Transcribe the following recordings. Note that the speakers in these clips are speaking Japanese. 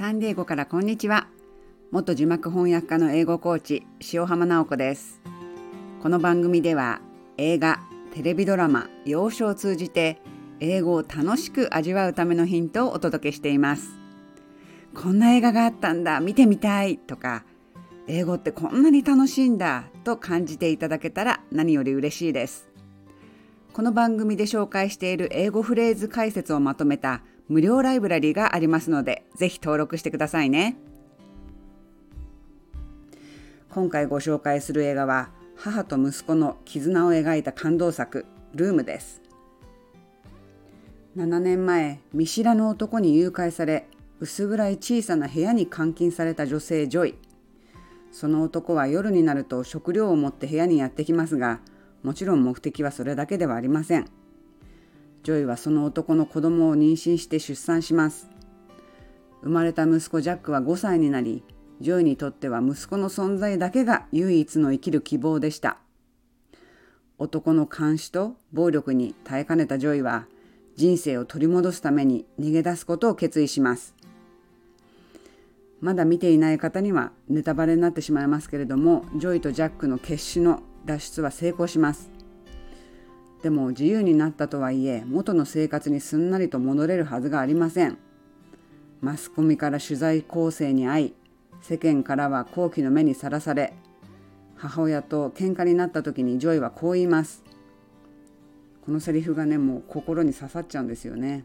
サンディエゴからこんにちは。元字幕翻訳家の英語コーチ塩浜直子です。この番組では映画テレビドラマ洋書を通じて英語を楽しく味わうためのヒントをお届けしています。こんな映画があったんだ見てみたいとか英語ってこんなに楽しいんだと感じていただけたら何より嬉しいです。この番組で紹介している英語フレーズ解説をまとめた無料ライブラリーがありますので、ぜひ登録してくださいね。今回ご紹介する映画は、母と息子の絆を描いた感動作、ルームです。7年前、見知らぬ男に誘拐され、薄暗い小さな部屋に監禁された女性ジョイ。その男は夜になると食料を持って部屋にやってきますが、もちろん目的はそれだけではありません。ジョイはその男の子供を妊娠して出産します。生まれた息子ジャックは5歳になりジョイにとっては息子の存在だけが唯一の生きる希望でした。男の監視と暴力に耐えかねたジョイは人生を取り戻すために逃げ出すことを決意します。まだ見ていない方にはネタバレになってしまいますけれどもジョイとジャックの決死の脱出は成功します。でも自由になったとはいえ元の生活にすんなりと戻れるはずがありませんマスコミから取材攻勢に遭い世間からは好奇の目にさらされ母親と喧嘩になった時にジョイはこう言いますこのセリフがねもう心に刺さっちゃうんですよね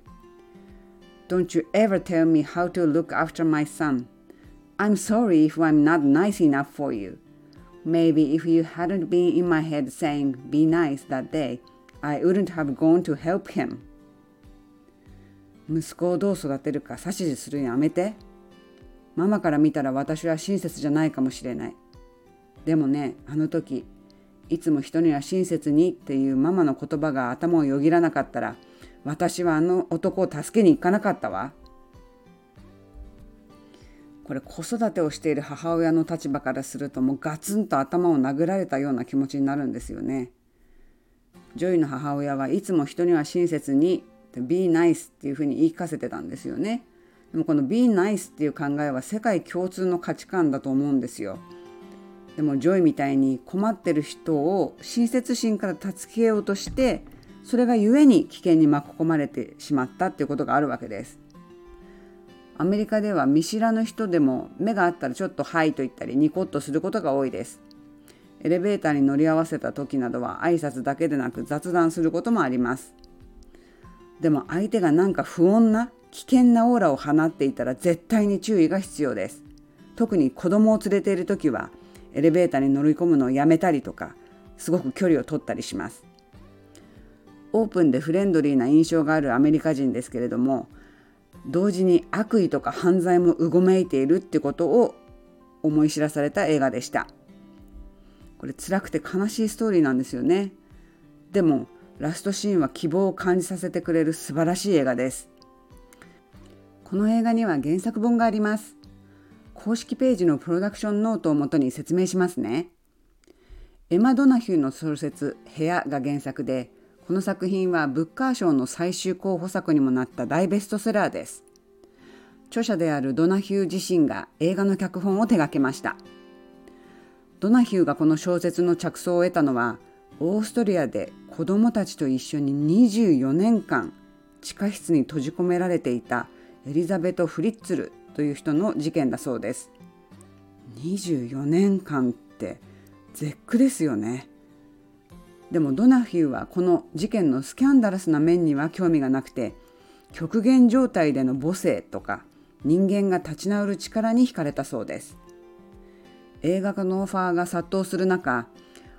Don't you ever tell me how to look after my son I'm sorry if I'm not nice enough for you Maybe if you hadn't been in my head saying be nice that day I wouldn't have gone to help him. 息子をどう育てるか指図するのやめて。ママから見たら私は親切じゃないかもしれない。でもね、あの時、いつも人には親切にっていうママの言葉が頭をよぎらなかったら、私はあの男を助けに行かなかったわ。これ子育てをしている母親の立場からするともうガツンと頭を殴られたような気持ちになるんですよね。ジョイの母親はいつも人には親切に be nice っていうふうに言い聞かせてたんですよね。でもこの be nice っていう考えは世界共通の価値観だと思うんですよ。でもジョイみたいに困ってる人を親切心から助けようとしてそれが故に危険に巻き込まれてしまったっていうことがあるわけです。アメリカでは見知らぬ人でも目があったらちょっと「はい」と言ったりニコッとすることが多いです。エレベーターに乗り合わせた時などは挨拶だけでなく雑談することもあります。でも相手がなんか不穏な危険なオーラを放っていたら絶対に注意が必要です。特に子供を連れている時はエレベーターに乗り込むのをやめたりとかすごく距離を取ったりします。オープンでフレンドリーな印象があるアメリカ人ですけれども同時に悪意とか犯罪もうごめいているってことを思い知らされた映画でした。これ辛くて悲しいストーリーなんですよね。でもラストシーンは希望を感じさせてくれる素晴らしい映画です。この映画には原作本があります。公式ページのプロダクションノートをもとに説明しますね。エマ・ドナヒューの小説「部屋」が原作でこの作品はブッカー賞の最終候補作にもなった大ベストセラーです。著者であるドナヒュー自身が映画の脚本を手掛けました。ドナヒューがこの小説の着想を得たのはオーストリアで子供たちと一緒に24年間地下室に閉じ込められていたエリザベト・フリッツルという人の事件だそうです。24年間って絶句ですよね。でもドナヒューはこの事件のスキャンダラスな面には興味がなくて極限状態での母性とか人間が立ち直る力に惹かれたそうです。映画化のオファーが殺到する中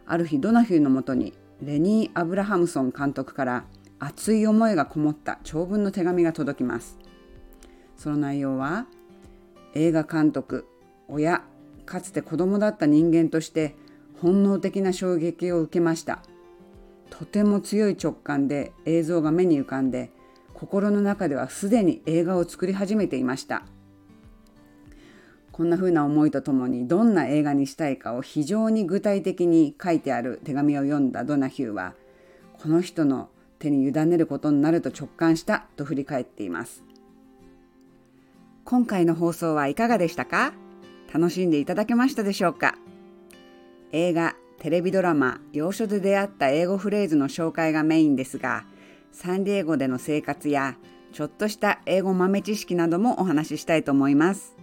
ある日ドナヒューのもとにレニー・アブラハムソン監督から熱い思いがこもった長文の手紙が届きます。その内容は映画監督親かつて子供だった人間として本能的な衝撃を受けました。とても強い直感で映像が目に浮かんで心の中ではすでに映画を作り始めていました。こんな風な思いとともにどんな映画にしたいかを非常に具体的に書いてある手紙を読んだドナヒューはこの人の手に委ねることになると直感したと振り返っています。今回の放送はいかがでしたか？楽しんでいただけましたでしょうか？映画、テレビドラマ、洋書で出会った英語フレーズの紹介がメインですが、サンディエゴでの生活やちょっとした英語豆知識などもお話ししたいと思います。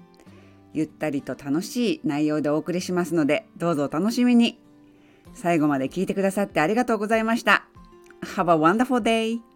ゆったりと楽しい内容でお送りしますので、どうぞお楽しみに。最後まで聞いてくださってありがとうございました。Have a wonderful day!